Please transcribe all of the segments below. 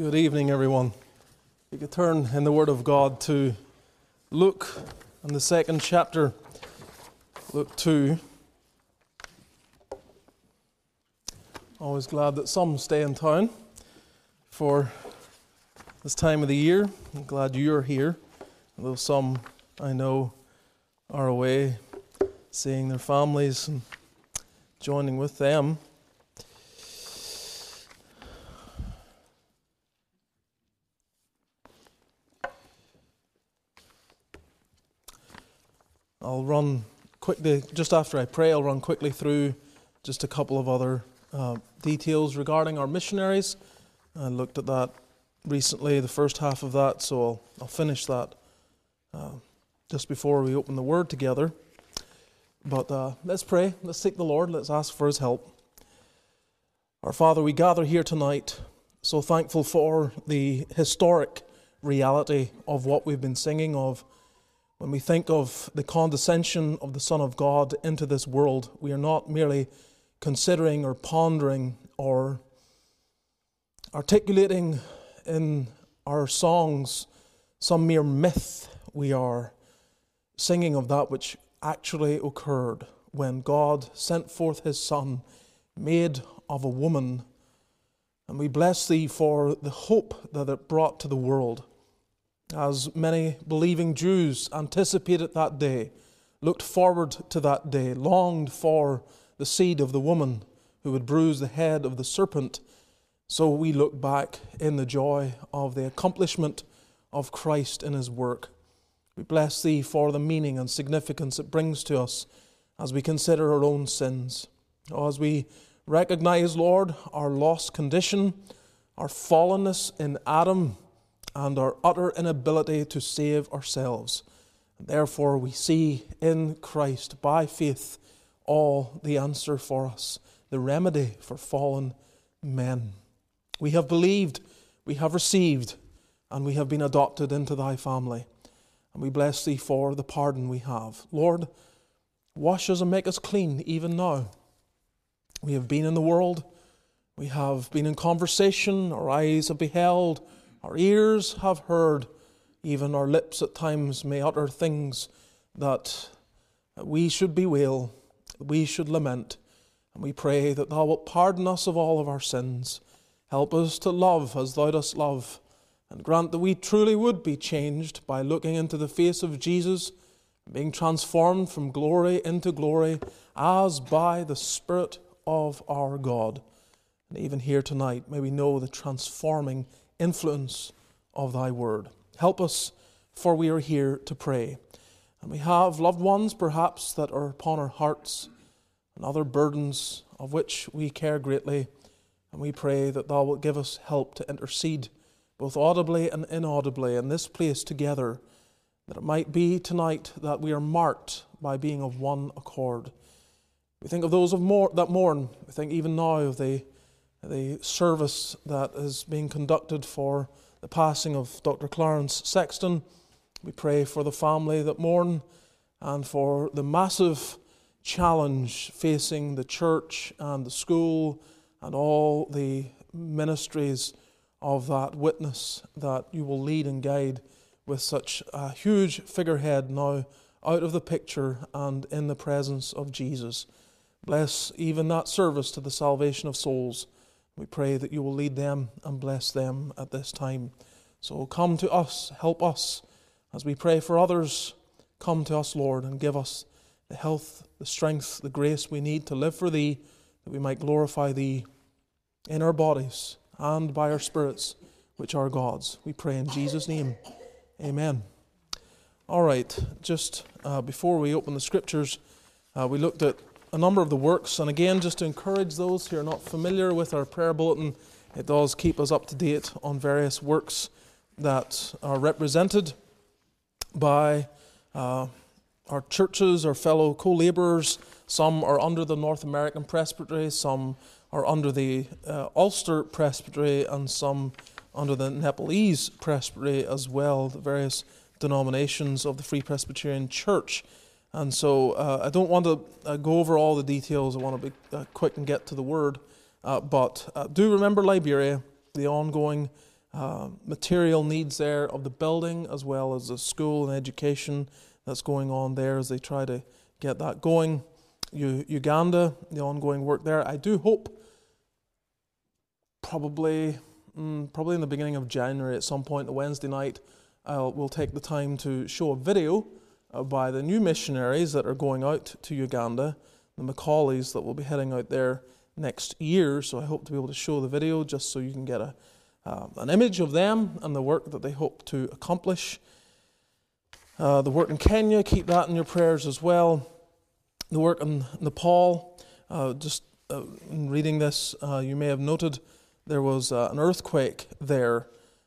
Good evening, everyone. You could turn in the Word of God to Luke in the second chapter, Luke 2. Always glad that some stay in town for this time of the year. I'm glad you're here, although some I know are away seeing their families and joining with them. I'll run quickly, just after I pray, I'll run quickly through just a couple of other uh, details regarding our missionaries. I looked at that recently, the first half of that, so I'll, I'll finish that uh, just before we open the Word together. But uh, let's pray. Let's seek the Lord. Let's ask for His help. Our Father, we gather here tonight, so thankful for the historic reality of what we've been singing of when we think of the condescension of the Son of God into this world, we are not merely considering or pondering or articulating in our songs some mere myth. We are singing of that which actually occurred when God sent forth His Son, made of a woman. And we bless Thee for the hope that it brought to the world as many believing Jews anticipated that day, looked forward to that day, longed for the seed of the woman who would bruise the head of the serpent, so we look back in the joy of the accomplishment of Christ in his work. We bless thee for the meaning and significance it brings to us as we consider our own sins. Oh, as we recognize, Lord, our lost condition, our fallenness in Adam and our utter inability to save ourselves. Therefore, we see in Christ, by faith, all the answer for us, the remedy for fallen men. We have believed, we have received, and we have been adopted into thy family. And we bless thee for the pardon we have. Lord, wash us and make us clean even now. We have been in the world, we have been in conversation, our eyes have beheld our ears have heard, even our lips at times may utter things that we should bewail, we should lament, and we pray that Thou wilt pardon us of all of our sins. Help us to love as Thou dost love, and grant that we truly would be changed by looking into the face of Jesus, being transformed from glory into glory, as by the Spirit of our God. And even here tonight, may we know the transforming influence of thy word. Help us, for we are here to pray. And we have loved ones, perhaps, that are upon our hearts and other burdens of which we care greatly. And we pray that thou wilt give us help to intercede, both audibly and inaudibly, in this place together, that it might be tonight that we are marked by being of one accord. We think of those of mor- that mourn. We think even now of the the service that is being conducted for the passing of Dr. Clarence Sexton. We pray for the family that mourn and for the massive challenge facing the church and the school and all the ministries of that witness that you will lead and guide with such a huge figurehead now out of the picture and in the presence of Jesus. Bless even that service to the salvation of souls. We pray that you will lead them and bless them at this time. So come to us, help us as we pray for others. Come to us, Lord, and give us the health, the strength, the grace we need to live for Thee, that we might glorify Thee in our bodies and by our spirits, which are God's. We pray in Jesus' name. Amen. All right, just uh, before we open the scriptures, uh, we looked at a number of the works. And again, just to encourage those who are not familiar with our prayer bulletin, it does keep us up to date on various works that are represented by uh, our churches, our fellow co laborers. Some are under the North American Presbytery, some are under the uh, Ulster Presbytery, and some under the Nepalese Presbytery as well, the various denominations of the Free Presbyterian Church. And so uh, I don't want to uh, go over all the details. I want to be uh, quick and get to the word. Uh, but uh, do remember Liberia, the ongoing uh, material needs there of the building as well as the school and education that's going on there as they try to get that going. U- Uganda, the ongoing work there. I do hope probably mm, probably in the beginning of January at some point, a Wednesday night, I'll, we'll take the time to show a video by the new missionaries that are going out to Uganda, the Macaulays that will be heading out there next year. So I hope to be able to show the video just so you can get a, uh, an image of them and the work that they hope to accomplish. Uh, the work in Kenya, keep that in your prayers as well. The work in Nepal, uh, just uh, in reading this, uh, you may have noted there was uh, an earthquake there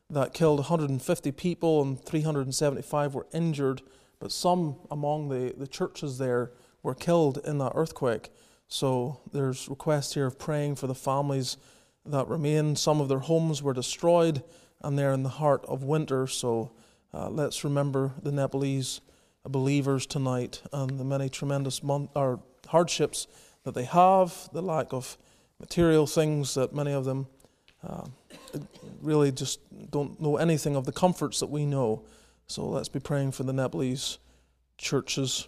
that killed 150 people and 375 were injured, but some among the, the churches there were killed in that earthquake. So there's requests here of praying for the families that remain. Some of their homes were destroyed and they're in the heart of winter. So uh, let's remember the Nepalese believers tonight and the many tremendous or hardships that they have, the lack of material things that many of them uh, really just don't know anything of the comforts that we know. So let's be praying for the Nepalese churches.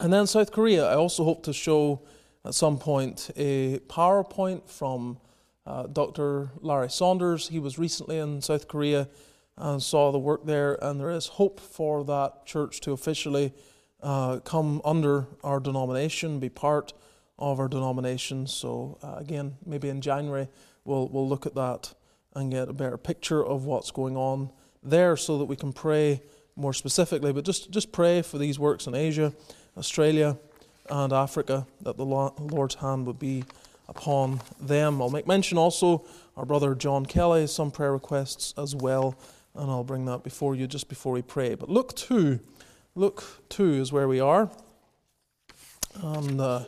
And then South Korea, I also hope to show at some point a PowerPoint from uh, Dr. Larry Saunders. He was recently in South Korea and saw the work there, and there is hope for that church to officially uh, come under our denomination, be part of our denomination. So, uh, again, maybe in January we'll, we'll look at that and get a better picture of what's going on there so that we can pray more specifically. But just, just pray for these works in Asia, Australia, and Africa, that the Lord's hand would be upon them. I'll make mention also our brother John Kelly, some prayer requests as well, and I'll bring that before you just before we pray. But Luke 2, Luke 2 is where we are. And uh,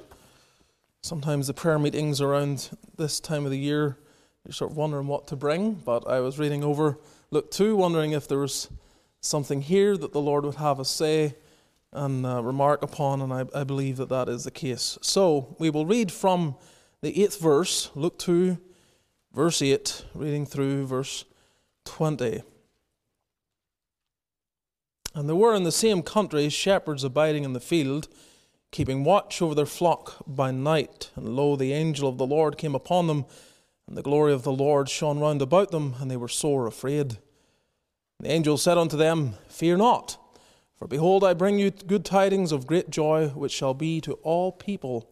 sometimes the prayer meetings around this time of the year you're sort of wondering what to bring, but I was reading over Luke 2, wondering if there was something here that the Lord would have us say and uh, remark upon, and I, I believe that that is the case. So we will read from the eighth verse, Luke 2, verse 8, reading through verse 20. And there were in the same country shepherds abiding in the field, keeping watch over their flock by night. And lo, the angel of the Lord came upon them and the glory of the Lord shone round about them, and they were sore afraid. The angel said unto them, Fear not, for behold, I bring you good tidings of great joy, which shall be to all people.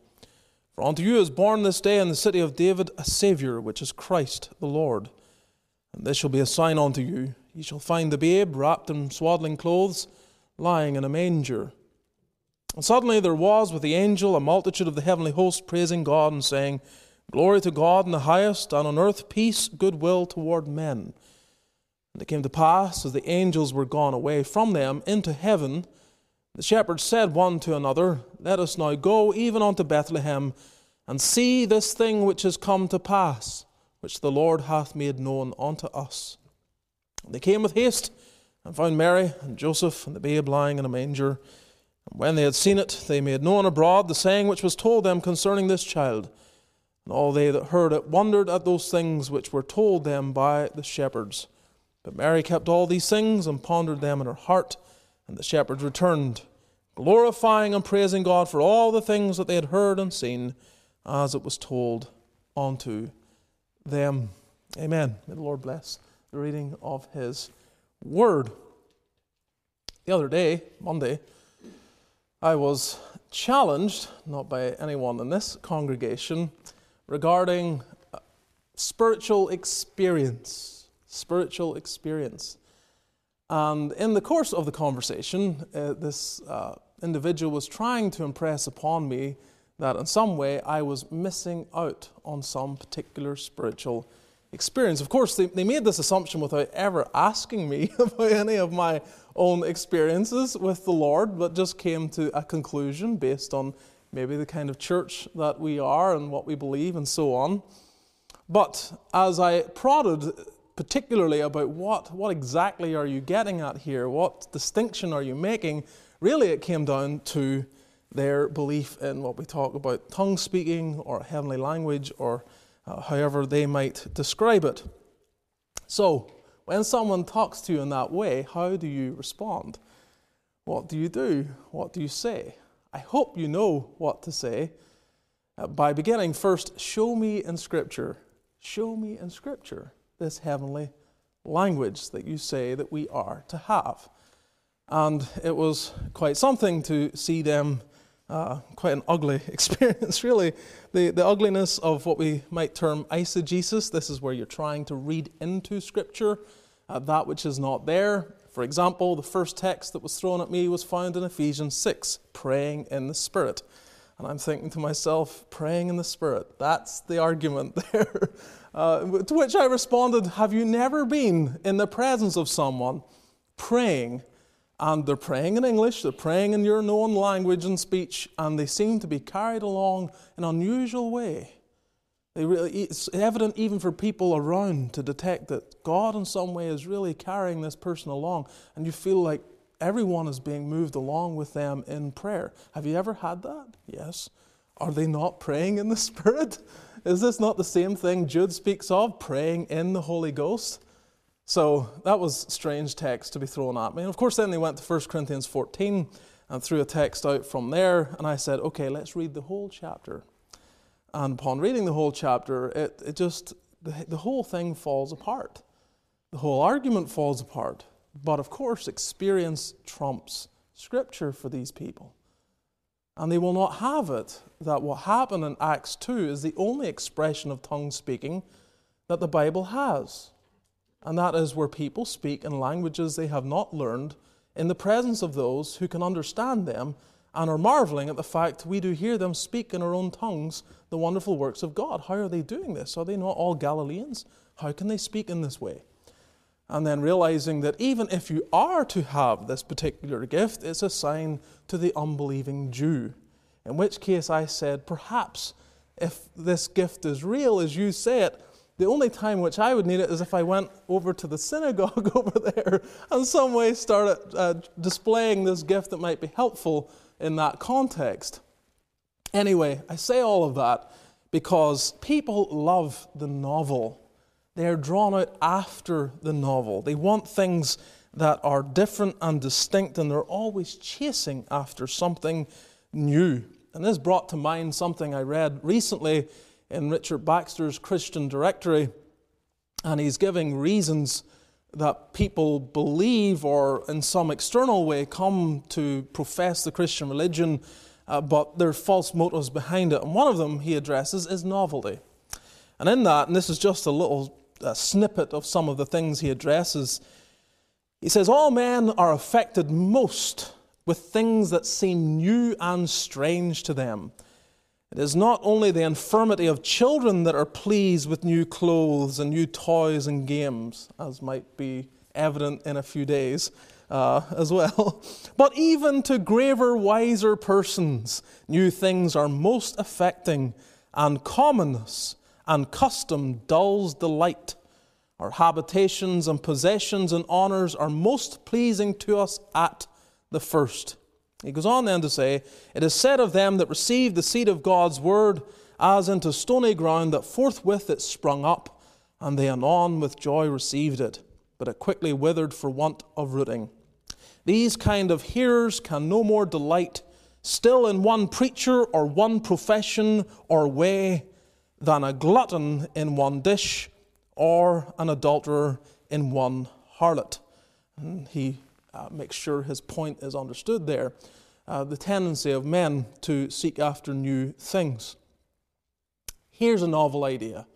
For unto you is born this day in the city of David a Saviour, which is Christ the Lord. And this shall be a sign unto you ye shall find the babe wrapped in swaddling clothes, lying in a manger. And suddenly there was with the angel a multitude of the heavenly host praising God and saying, Glory to God in the highest, and on earth peace, goodwill toward men. And it came to pass, as the angels were gone away from them into heaven, the shepherds said one to another, Let us now go even unto Bethlehem, and see this thing which is come to pass, which the Lord hath made known unto us. And they came with haste, and found Mary and Joseph and the babe lying in a manger. And when they had seen it, they made known abroad the saying which was told them concerning this child. And all they that heard it wondered at those things which were told them by the shepherds. But Mary kept all these things and pondered them in her heart. And the shepherds returned, glorifying and praising God for all the things that they had heard and seen, as it was told unto them. Amen. May the Lord bless the reading of His Word. The other day, Monday, I was challenged, not by anyone in this congregation, regarding uh, spiritual experience. Spiritual experience. And in the course of the conversation, uh, this uh, individual was trying to impress upon me that in some way I was missing out on some particular spiritual experience. Of course, they, they made this assumption without ever asking me about any of my own experiences with the Lord, but just came to a conclusion based on maybe the kind of church that we are and what we believe and so on. But as I prodded particularly about what, what exactly are you getting at here, what distinction are you making, really it came down to their belief in what we talk about tongue speaking or heavenly language or uh, however they might describe it. So, when someone talks to you in that way, how do you respond? What do you do? What do you say? I hope you know what to say uh, by beginning first, show me in Scripture, show me in Scripture this heavenly language that you say that we are to have. And it was quite something to see them, uh, quite an ugly experience, really. The, the ugliness of what we might term eisegesis. This is where you're trying to read into Scripture uh, that which is not there. For example, the first text that was thrown at me was found in Ephesians 6, praying in the Spirit. And I'm thinking to myself, praying in the Spirit, that's the argument there. Uh, to which I responded, Have you never been in the presence of someone praying? And they're praying in English, they're praying in your known language and speech, and they seem to be carried along in an unusual way. It's evident even for people around to detect that God, in some way, is really carrying this person along, and you feel like everyone is being moved along with them in prayer. Have you ever had that? Yes. Are they not praying in the Spirit? Is this not the same thing Jude speaks of, praying in the Holy Ghost? So that was strange text to be thrown at me. And of course, then they went to 1 Corinthians 14 and threw a text out from there. And I said, okay, let's read the whole chapter. And upon reading the whole chapter, it, it just, the, the whole thing falls apart. The whole argument falls apart. But of course, experience trumps Scripture for these people. And they will not have it that what happened in Acts 2 is the only expression of tongue speaking that the Bible has. And that is where people speak in languages they have not learned in the presence of those who can understand them and are marveling at the fact we do hear them speak in our own tongues the wonderful works of God. How are they doing this? Are they not all Galileans? How can they speak in this way? And then realizing that even if you are to have this particular gift, it's a sign to the unbelieving Jew. In which case I said, perhaps if this gift is real as you say it, the only time which I would need it is if I went over to the synagogue over there and some way started uh, displaying this gift that might be helpful in that context. Anyway, I say all of that because people love the novel they are drawn out after the novel. They want things that are different and distinct, and they're always chasing after something new. And this brought to mind something I read recently in Richard Baxter's Christian Directory, and he's giving reasons that people believe or in some external way come to profess the Christian religion, uh, but there are false motives behind it. And one of them he addresses is novelty. And in that, and this is just a little a snippet of some of the things he addresses. He says, All men are affected most with things that seem new and strange to them. It is not only the infirmity of children that are pleased with new clothes and new toys and games, as might be evident in a few days uh, as well, but even to graver, wiser persons, new things are most affecting, and commonness and custom dulls delight. Our habitations and possessions and honors are most pleasing to us at the first. He goes on then to say, It is said of them that received the seed of God's word as into stony ground that forthwith it sprung up, and they anon with joy received it, but it quickly withered for want of rooting. These kind of hearers can no more delight still in one preacher or one profession or way than a glutton in one dish or an adulterer in one harlot. And he uh, makes sure his point is understood there. Uh, the tendency of men to seek after new things. Here's a novel idea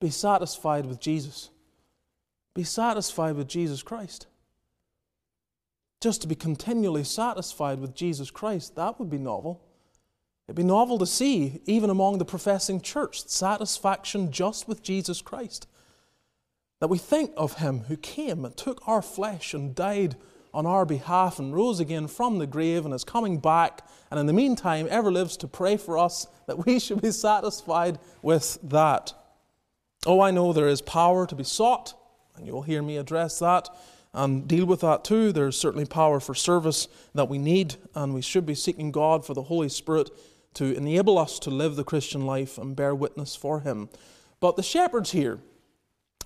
be satisfied with Jesus. Be satisfied with Jesus Christ. Just to be continually satisfied with Jesus Christ, that would be novel. It'd be novel to see, even among the professing church, satisfaction just with Jesus Christ. That we think of Him who came and took our flesh and died on our behalf and rose again from the grave and is coming back, and in the meantime ever lives to pray for us, that we should be satisfied with that. Oh, I know there is power to be sought, and you will hear me address that and deal with that too. There's certainly power for service that we need, and we should be seeking God for the Holy Spirit to enable us to live the Christian life and bear witness for Him. But the shepherds here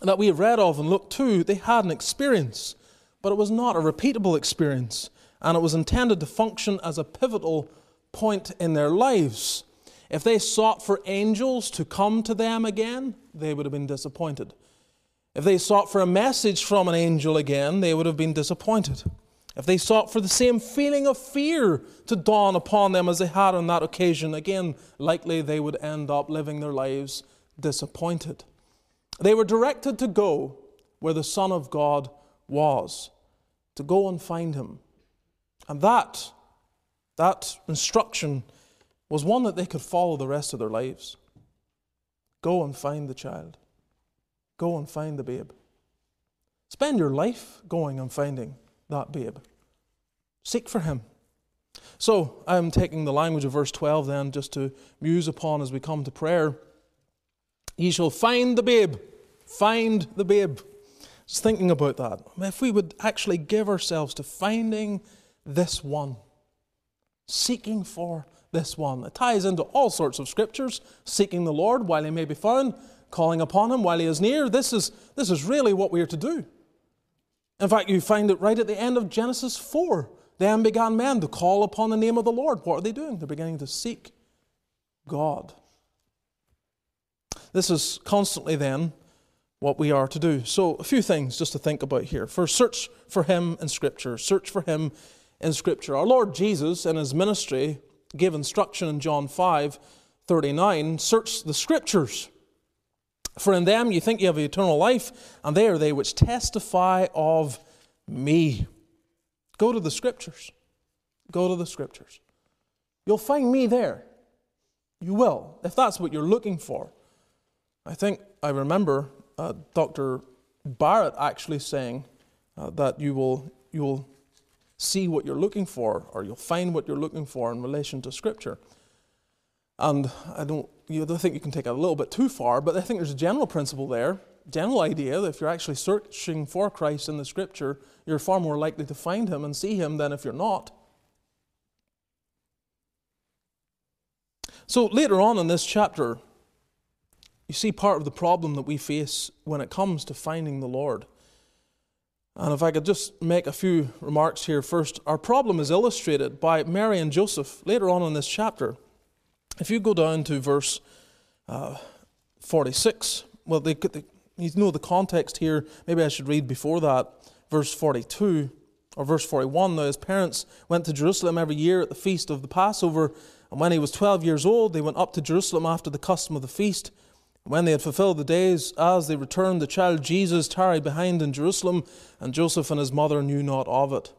that we have read of and Luke 2, they had an experience, but it was not a repeatable experience, and it was intended to function as a pivotal point in their lives. If they sought for angels to come to them again, they would have been disappointed. If they sought for a message from an angel again, they would have been disappointed. If they sought for the same feeling of fear to dawn upon them as they had on that occasion, again, likely they would end up living their lives disappointed. They were directed to go where the Son of God was, to go and find him. And that, that instruction was one that they could follow the rest of their lives. Go and find the child. Go and find the babe. Spend your life going and finding that babe. Seek for him. So, I'm taking the language of verse 12 then just to muse upon as we come to prayer. Ye shall find the babe. Find the babe. Just thinking about that. If we would actually give ourselves to finding this one, seeking for this one. It ties into all sorts of scriptures seeking the Lord while he may be found, calling upon him while he is near. This is, this is really what we are to do. In fact, you find it right at the end of Genesis 4. Then began men to call upon the name of the Lord. What are they doing? They're beginning to seek God. This is constantly then what we are to do. So, a few things just to think about here. First, search for Him in Scripture. Search for Him in Scripture. Our Lord Jesus, in His ministry, gave instruction in John 5 39 search the scriptures. For in them you think you have eternal life, and they are they which testify of me. Go to the scriptures. Go to the scriptures. You'll find me there. You will, if that's what you're looking for. I think I remember uh, Dr. Barrett actually saying uh, that you will, you will see what you're looking for, or you'll find what you're looking for in relation to Scripture. And I don't, you don't think you can take it a little bit too far, but I think there's a general principle there, general idea that if you're actually searching for Christ in the Scripture, you're far more likely to find Him and see Him than if you're not. So later on in this chapter, you see part of the problem that we face when it comes to finding the Lord. And if I could just make a few remarks here first, our problem is illustrated by Mary and Joseph later on in this chapter. If you go down to verse uh, 46, well, they, they, you know the context here. Maybe I should read before that, verse 42 or verse 41. Now, his parents went to Jerusalem every year at the feast of the Passover, and when he was 12 years old, they went up to Jerusalem after the custom of the feast. When they had fulfilled the days, as they returned, the child Jesus tarried behind in Jerusalem, and Joseph and his mother knew not of it.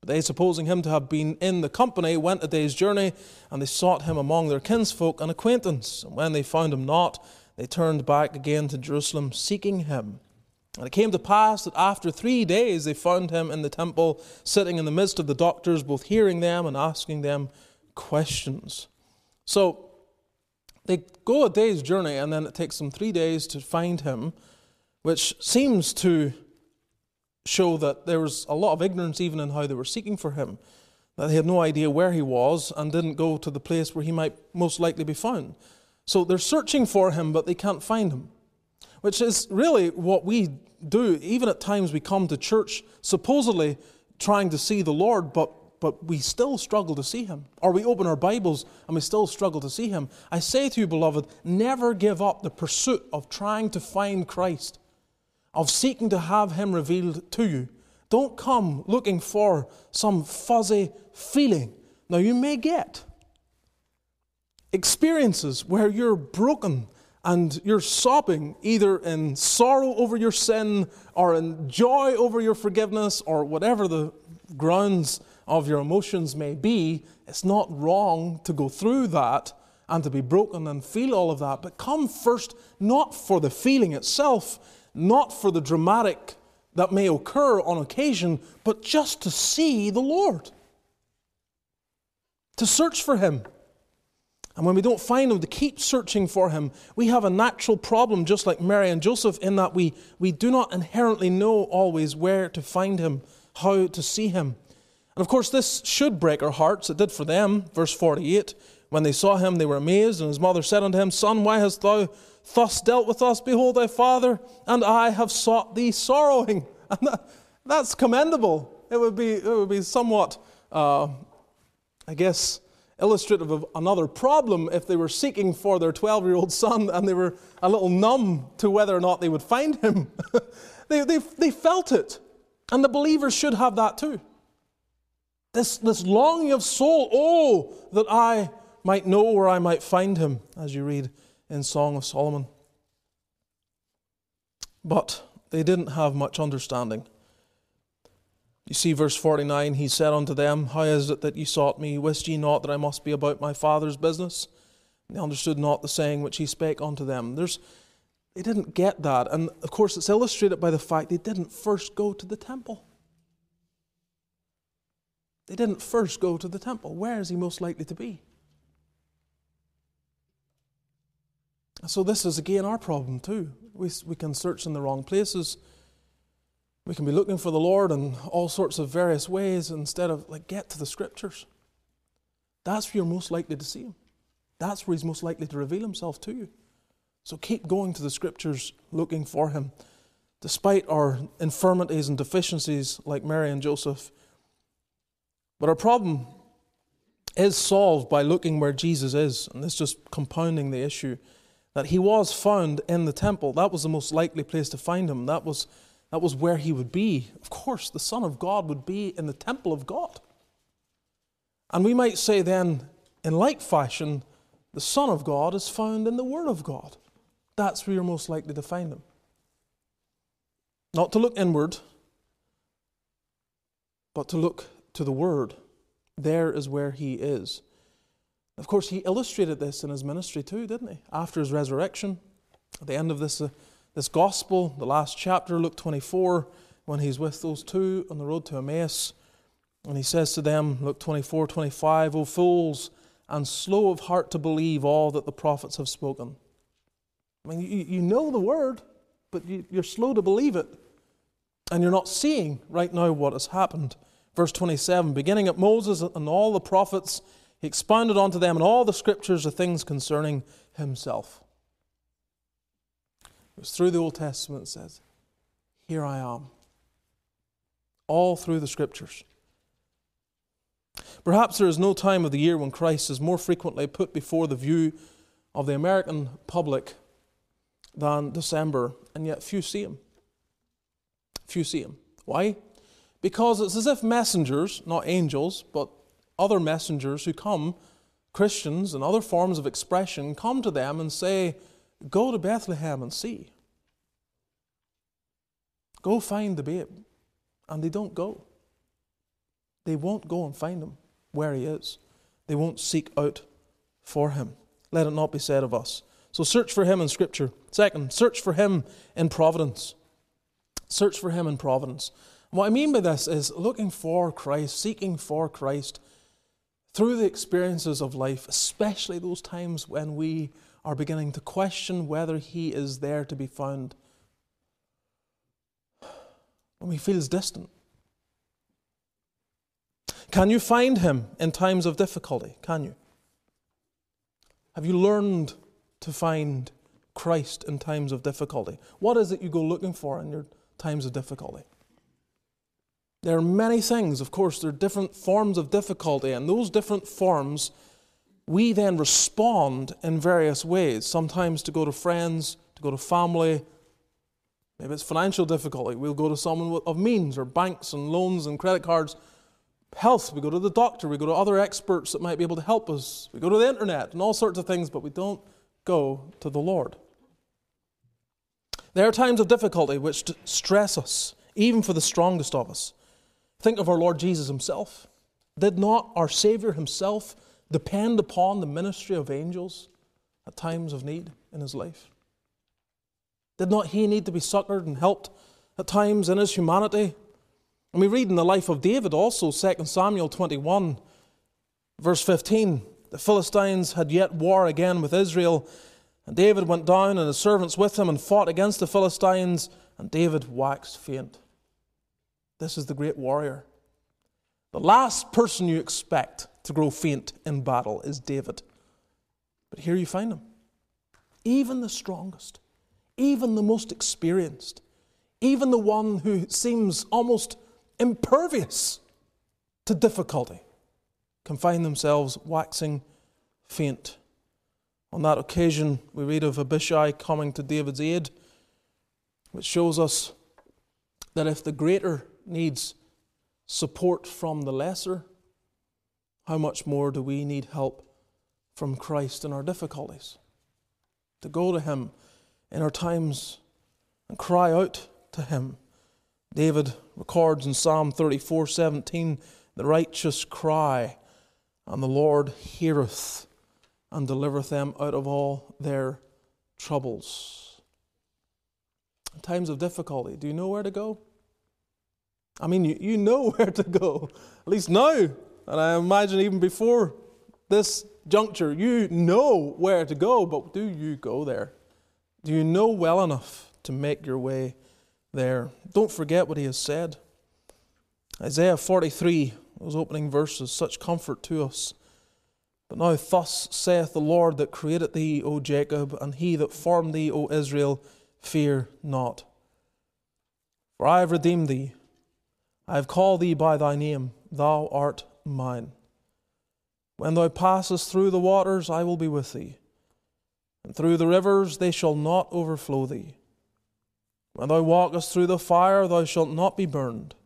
But they, supposing him to have been in the company, went a day's journey, and they sought him among their kinsfolk and acquaintance. And when they found him not, they turned back again to Jerusalem, seeking him. And it came to pass that after three days they found him in the temple, sitting in the midst of the doctors, both hearing them and asking them questions. So, they go a day's journey and then it takes them three days to find him, which seems to show that there was a lot of ignorance even in how they were seeking for him. That they had no idea where he was and didn't go to the place where he might most likely be found. So they're searching for him, but they can't find him. Which is really what we do. Even at times we come to church supposedly trying to see the Lord, but but we still struggle to see him. Or we open our Bibles and we still struggle to see him. I say to you, beloved, never give up the pursuit of trying to find Christ, of seeking to have him revealed to you. Don't come looking for some fuzzy feeling. Now, you may get experiences where you're broken and you're sobbing either in sorrow over your sin or in joy over your forgiveness or whatever the grounds of your emotions may be, it's not wrong to go through that and to be broken and feel all of that. But come first, not for the feeling itself, not for the dramatic that may occur on occasion, but just to see the Lord, to search for Him. And when we don't find Him, to keep searching for Him, we have a natural problem, just like Mary and Joseph, in that we, we do not inherently know always where to find Him, how to see Him. And of course, this should break our hearts. It did for them. Verse 48 When they saw him, they were amazed, and his mother said unto him, Son, why hast thou thus dealt with us, behold, thy father and I have sought thee sorrowing. And that, that's commendable. It would be, it would be somewhat, uh, I guess, illustrative of another problem if they were seeking for their 12 year old son and they were a little numb to whether or not they would find him. they, they, they felt it. And the believers should have that too. This, this longing of soul, oh, that I might know where I might find him, as you read in Song of Solomon. But they didn't have much understanding. You see, verse 49 He said unto them, How is it that ye sought me? Wist ye not that I must be about my Father's business? And they understood not the saying which he spake unto them. There's, they didn't get that. And of course, it's illustrated by the fact they didn't first go to the temple. They didn't first go to the temple. Where is he most likely to be? So, this is again our problem too. We, we can search in the wrong places. We can be looking for the Lord in all sorts of various ways instead of, like, get to the scriptures. That's where you're most likely to see Him. That's where He's most likely to reveal Himself to you. So, keep going to the scriptures looking for Him. Despite our infirmities and deficiencies, like Mary and Joseph, but our problem is solved by looking where Jesus is, and this just compounding the issue that he was found in the temple. That was the most likely place to find him. That was, that was where he would be. Of course, the Son of God would be in the temple of God. And we might say then, in like fashion, the Son of God is found in the Word of God. That's where you're most likely to find him. Not to look inward, but to look to the Word. There is where He is. Of course, He illustrated this in His ministry too, didn't He? After His resurrection, at the end of this, uh, this Gospel, the last chapter, Luke 24, when He's with those two on the road to Emmaus, and He says to them, Luke 24, 25, O fools, and slow of heart to believe all that the prophets have spoken. I mean, you, you know the Word, but you, you're slow to believe it. And you're not seeing right now what has happened. Verse 27 Beginning at Moses and all the prophets, he expounded unto them in all the scriptures the things concerning himself. It was through the Old Testament, says, Here I am. All through the scriptures. Perhaps there is no time of the year when Christ is more frequently put before the view of the American public than December, and yet few see him. Few see him. Why? Because it's as if messengers, not angels, but other messengers who come, Christians and other forms of expression, come to them and say, Go to Bethlehem and see. Go find the babe. And they don't go. They won't go and find him where he is. They won't seek out for him. Let it not be said of us. So search for him in Scripture. Second, search for him in providence. Search for him in providence. What I mean by this is looking for Christ, seeking for Christ through the experiences of life, especially those times when we are beginning to question whether He is there to be found. When He feels distant. Can you find Him in times of difficulty? Can you? Have you learned to find Christ in times of difficulty? What is it you go looking for in your times of difficulty? There are many things, of course, there are different forms of difficulty, and those different forms, we then respond in various ways. Sometimes to go to friends, to go to family. Maybe it's financial difficulty. We'll go to someone of means, or banks and loans and credit cards. Health, we go to the doctor, we go to other experts that might be able to help us. We go to the internet and all sorts of things, but we don't go to the Lord. There are times of difficulty which stress us, even for the strongest of us. Think of our Lord Jesus himself. Did not our Savior himself depend upon the ministry of angels at times of need in his life? Did not he need to be succored and helped at times in his humanity? And we read in the life of David also, 2 Samuel 21, verse 15. The Philistines had yet war again with Israel, and David went down and his servants with him and fought against the Philistines, and David waxed faint. This is the great warrior. The last person you expect to grow faint in battle is David. But here you find him. even the strongest, even the most experienced, even the one who seems almost impervious to difficulty, can find themselves waxing faint. On that occasion, we read of Abishai coming to David's aid, which shows us that if the greater needs support from the lesser, how much more do we need help from Christ in our difficulties? To go to Him in our times and cry out to Him. David records in Psalm 34 17, the righteous cry, and the Lord heareth and delivereth them out of all their troubles. In times of difficulty, do you know where to go? I mean, you, you know where to go, at least now. And I imagine even before this juncture, you know where to go, but do you go there? Do you know well enough to make your way there? Don't forget what he has said. Isaiah 43, those opening verses, such comfort to us. But now, thus saith the Lord that created thee, O Jacob, and he that formed thee, O Israel, fear not. For I have redeemed thee, I have called thee by thy name, thou art mine. When thou passest through the waters, I will be with thee, and through the rivers, they shall not overflow thee. When thou walkest through the fire, thou shalt not be burned,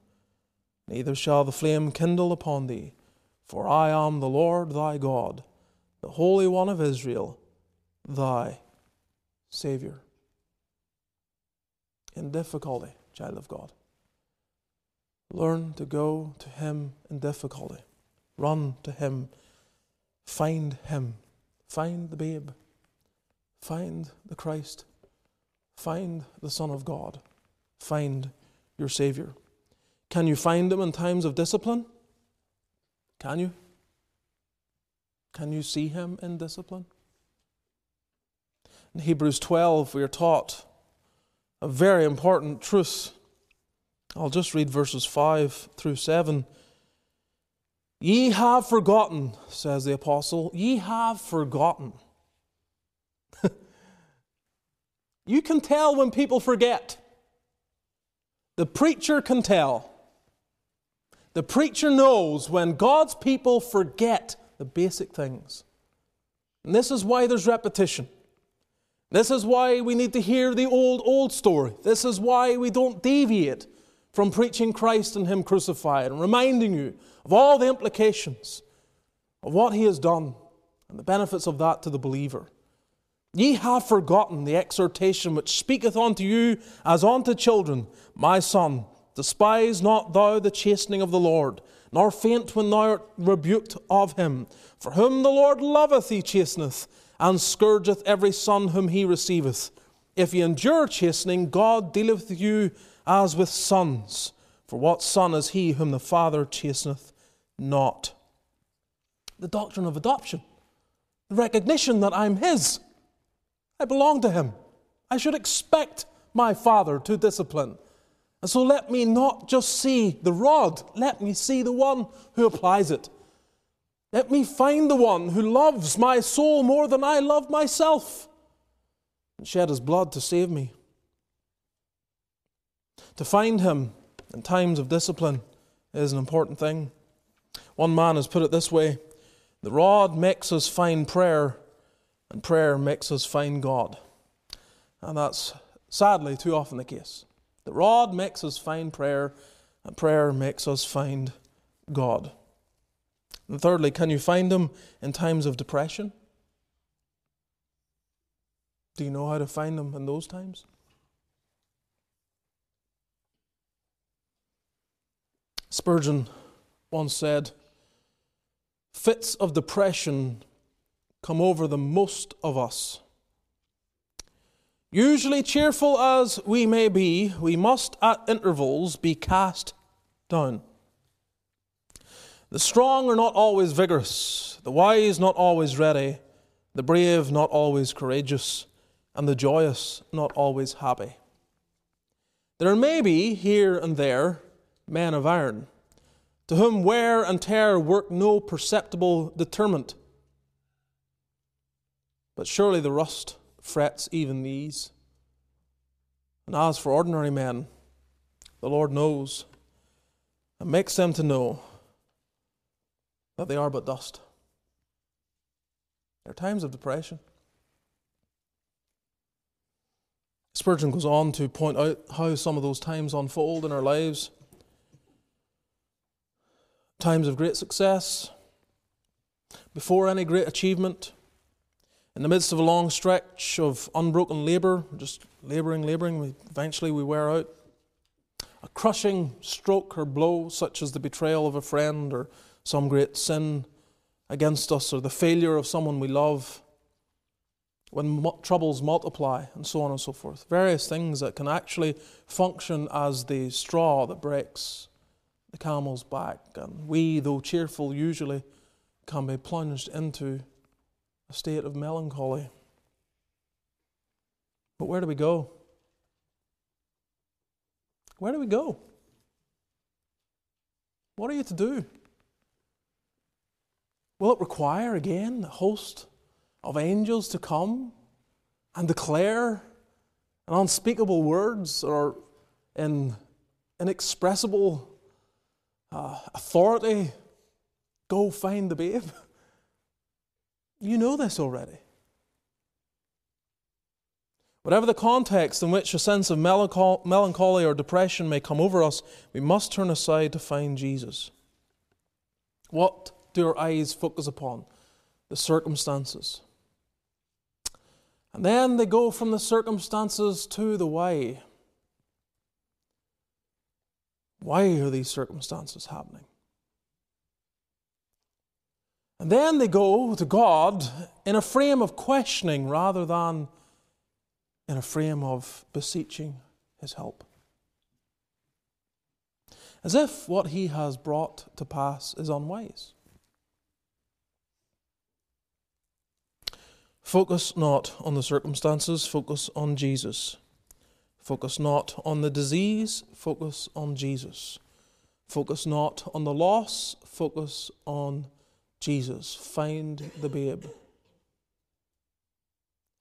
neither shall the flame kindle upon thee. For I am the Lord thy God, the Holy One of Israel, thy Saviour. In difficulty, child of God, learn to go to Him in difficulty. Run to Him. Find Him. Find the babe. Find the Christ. Find the Son of God. Find your Saviour. Can you find Him in times of discipline? Can you? Can you see him in discipline? In Hebrews 12, we are taught a very important truth. I'll just read verses 5 through 7. Ye have forgotten, says the apostle, ye have forgotten. you can tell when people forget. The preacher can tell. The preacher knows when God's people forget the basic things. And this is why there's repetition. This is why we need to hear the old, old story. This is why we don't deviate from preaching Christ and Him crucified and reminding you of all the implications of what He has done and the benefits of that to the believer. Ye have forgotten the exhortation which speaketh unto you as unto children, My son, Despise not thou the chastening of the Lord, nor faint when thou art rebuked of him. For whom the Lord loveth, he chasteneth, and scourgeth every son whom he receiveth. If ye endure chastening, God dealeth with you as with sons. For what son is he whom the Father chasteneth not? The doctrine of adoption, the recognition that I'm his. I belong to him. I should expect my Father to discipline. And so let me not just see the rod, let me see the one who applies it. Let me find the one who loves my soul more than I love myself and shed his blood to save me. To find him in times of discipline is an important thing. One man has put it this way the rod makes us find prayer, and prayer makes us find God. And that's sadly too often the case. The rod makes us find prayer, and prayer makes us find God. And thirdly, can you find Him in times of depression? Do you know how to find Him in those times? Spurgeon once said, Fits of depression come over the most of us Usually cheerful as we may be, we must at intervals be cast down. The strong are not always vigorous, the wise not always ready, the brave not always courageous, and the joyous not always happy. There may be here and there men of iron, to whom wear and tear work no perceptible deterrent. But surely the rust frets even these. And as for ordinary men, the Lord knows and makes them to know that they are but dust. There are times of depression. Spurgeon goes on to point out how some of those times unfold in our lives. Times of great success, before any great achievement, in the midst of a long stretch of unbroken labour, just labouring, labouring, eventually we wear out. A crushing stroke or blow, such as the betrayal of a friend or some great sin against us or the failure of someone we love, when troubles multiply, and so on and so forth. Various things that can actually function as the straw that breaks the camel's back. And we, though cheerful usually, can be plunged into a state of melancholy. But where do we go? Where do we go? What are you to do? Will it require again a host of angels to come and declare in unspeakable words or in inexpressible uh, authority go find the babe? You know this already. Whatever the context in which a sense of melancholy or depression may come over us, we must turn aside to find Jesus. What do our eyes focus upon? The circumstances. And then they go from the circumstances to the why. Why are these circumstances happening? And then they go to God in a frame of questioning rather than in a frame of beseeching His help. As if what He has brought to pass is unwise. Focus not on the circumstances, focus on Jesus. Focus not on the disease, focus on Jesus. Focus not on the loss, focus on Jesus. Find the babe.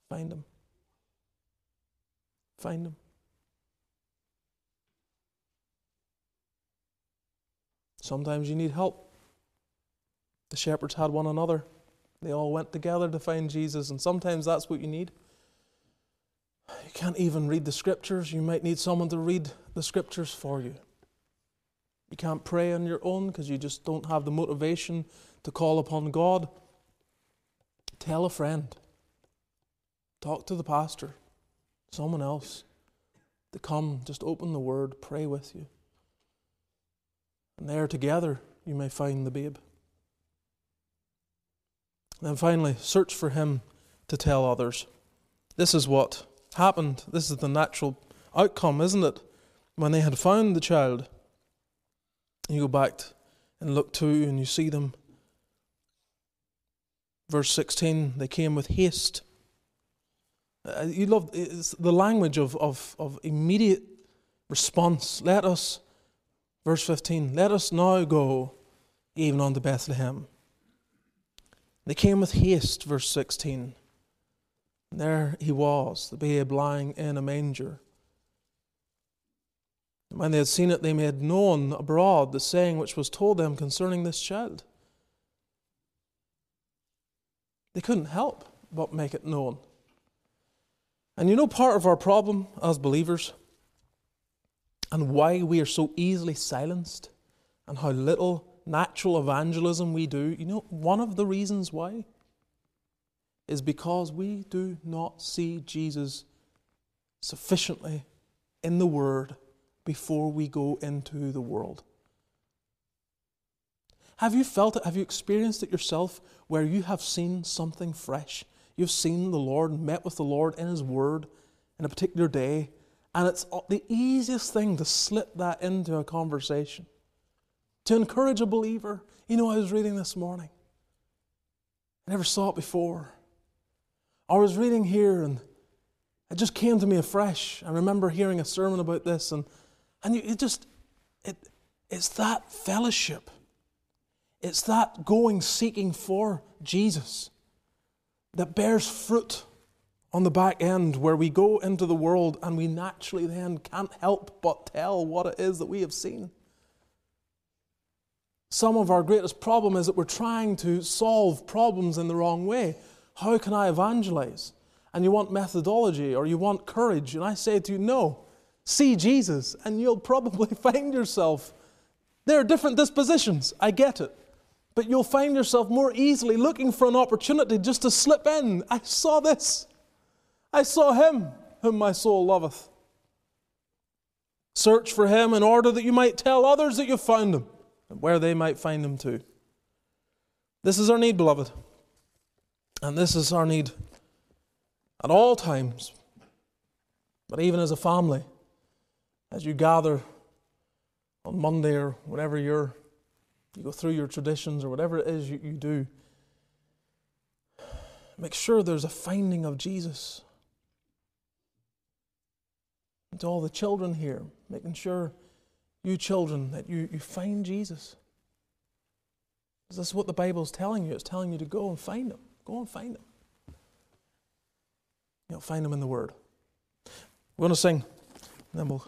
Find him. Find him. Sometimes you need help. The shepherds had one another. They all went together to find Jesus, and sometimes that's what you need. You can't even read the scriptures. You might need someone to read the scriptures for you. You can't pray on your own because you just don't have the motivation to call upon God. Tell a friend. Talk to the pastor, someone else to come, just open the word, pray with you. And there together you may find the babe. Then finally, search for him to tell others. This is what happened. This is the natural outcome, isn't it? When they had found the child, you go back and look to and you see them. Verse 16, they came with haste. Uh, you love the language of, of, of immediate response. Let us, verse 15, let us now go even unto Bethlehem they came with haste, verse 16. And there he was, the babe lying in a manger. And when they had seen it, they made known abroad the saying which was told them concerning this child. They couldn't help but make it known. And you know, part of our problem as believers and why we are so easily silenced and how little natural evangelism we do, you know, one of the reasons why is because we do not see Jesus sufficiently in the Word before we go into the world. Have you felt it? Have you experienced it yourself where you have seen something fresh? You've seen the Lord, met with the Lord in His Word in a particular day, and it's the easiest thing to slip that into a conversation to encourage a believer. You know, I was reading this morning. I never saw it before. I was reading here and it just came to me afresh. I remember hearing a sermon about this and, and it just, it, it's that fellowship. It's that going seeking for Jesus that bears fruit on the back end where we go into the world and we naturally then can't help but tell what it is that we have seen. Some of our greatest problem is that we're trying to solve problems in the wrong way. How can I evangelize? And you want methodology or you want courage. And I say to you, no, see Jesus, and you'll probably find yourself. There are different dispositions, I get it. But you'll find yourself more easily looking for an opportunity just to slip in. I saw this. I saw him whom my soul loveth. Search for him in order that you might tell others that you've found him and where they might find him too. This is our need, beloved. And this is our need at all times. But even as a family, as you gather on Monday or whatever you're, you go through your traditions or whatever it is you, you do, make sure there's a finding of Jesus and to all the children here, making sure you children that you, you find Jesus. Because that's what the Bible's telling you. It's telling you to go and find him. Go and find them. You know, find them in the Word. We're going to sing, and then we'll